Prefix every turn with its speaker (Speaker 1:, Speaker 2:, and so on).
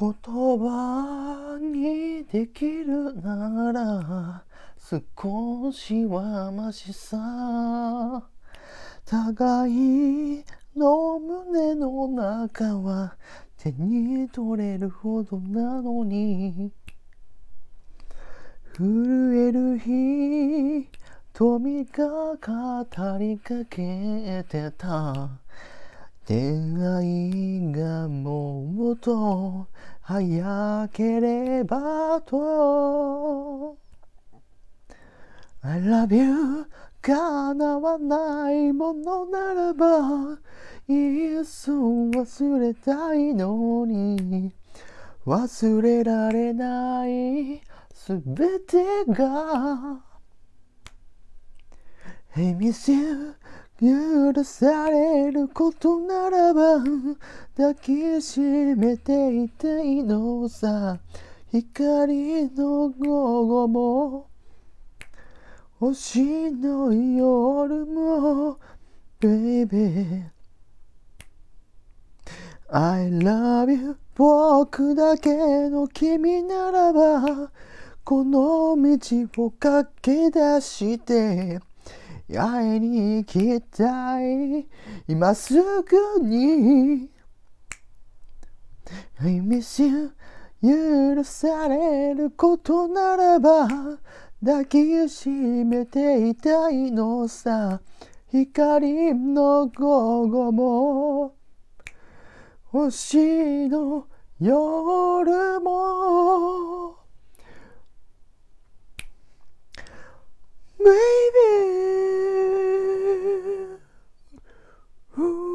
Speaker 1: 言葉にできるなら少しはましさ。互いの胸の中は手に取れるほどなのに。震える日瞳が語りかけてた。出会いがもっと早ければと。I love you 叶わないものならばいっそ忘れたいのに忘れられないすべてが。Hey miss you 許されることならば抱きしめていたいのさ。光の午後も星の夜も Baby I love you 僕だけの君ならばこの道を駆け出して会いに行きたい。今すぐに。I miss you 許されることならば抱きしめていたいのさ。光の午後も星の夜も。Ooh.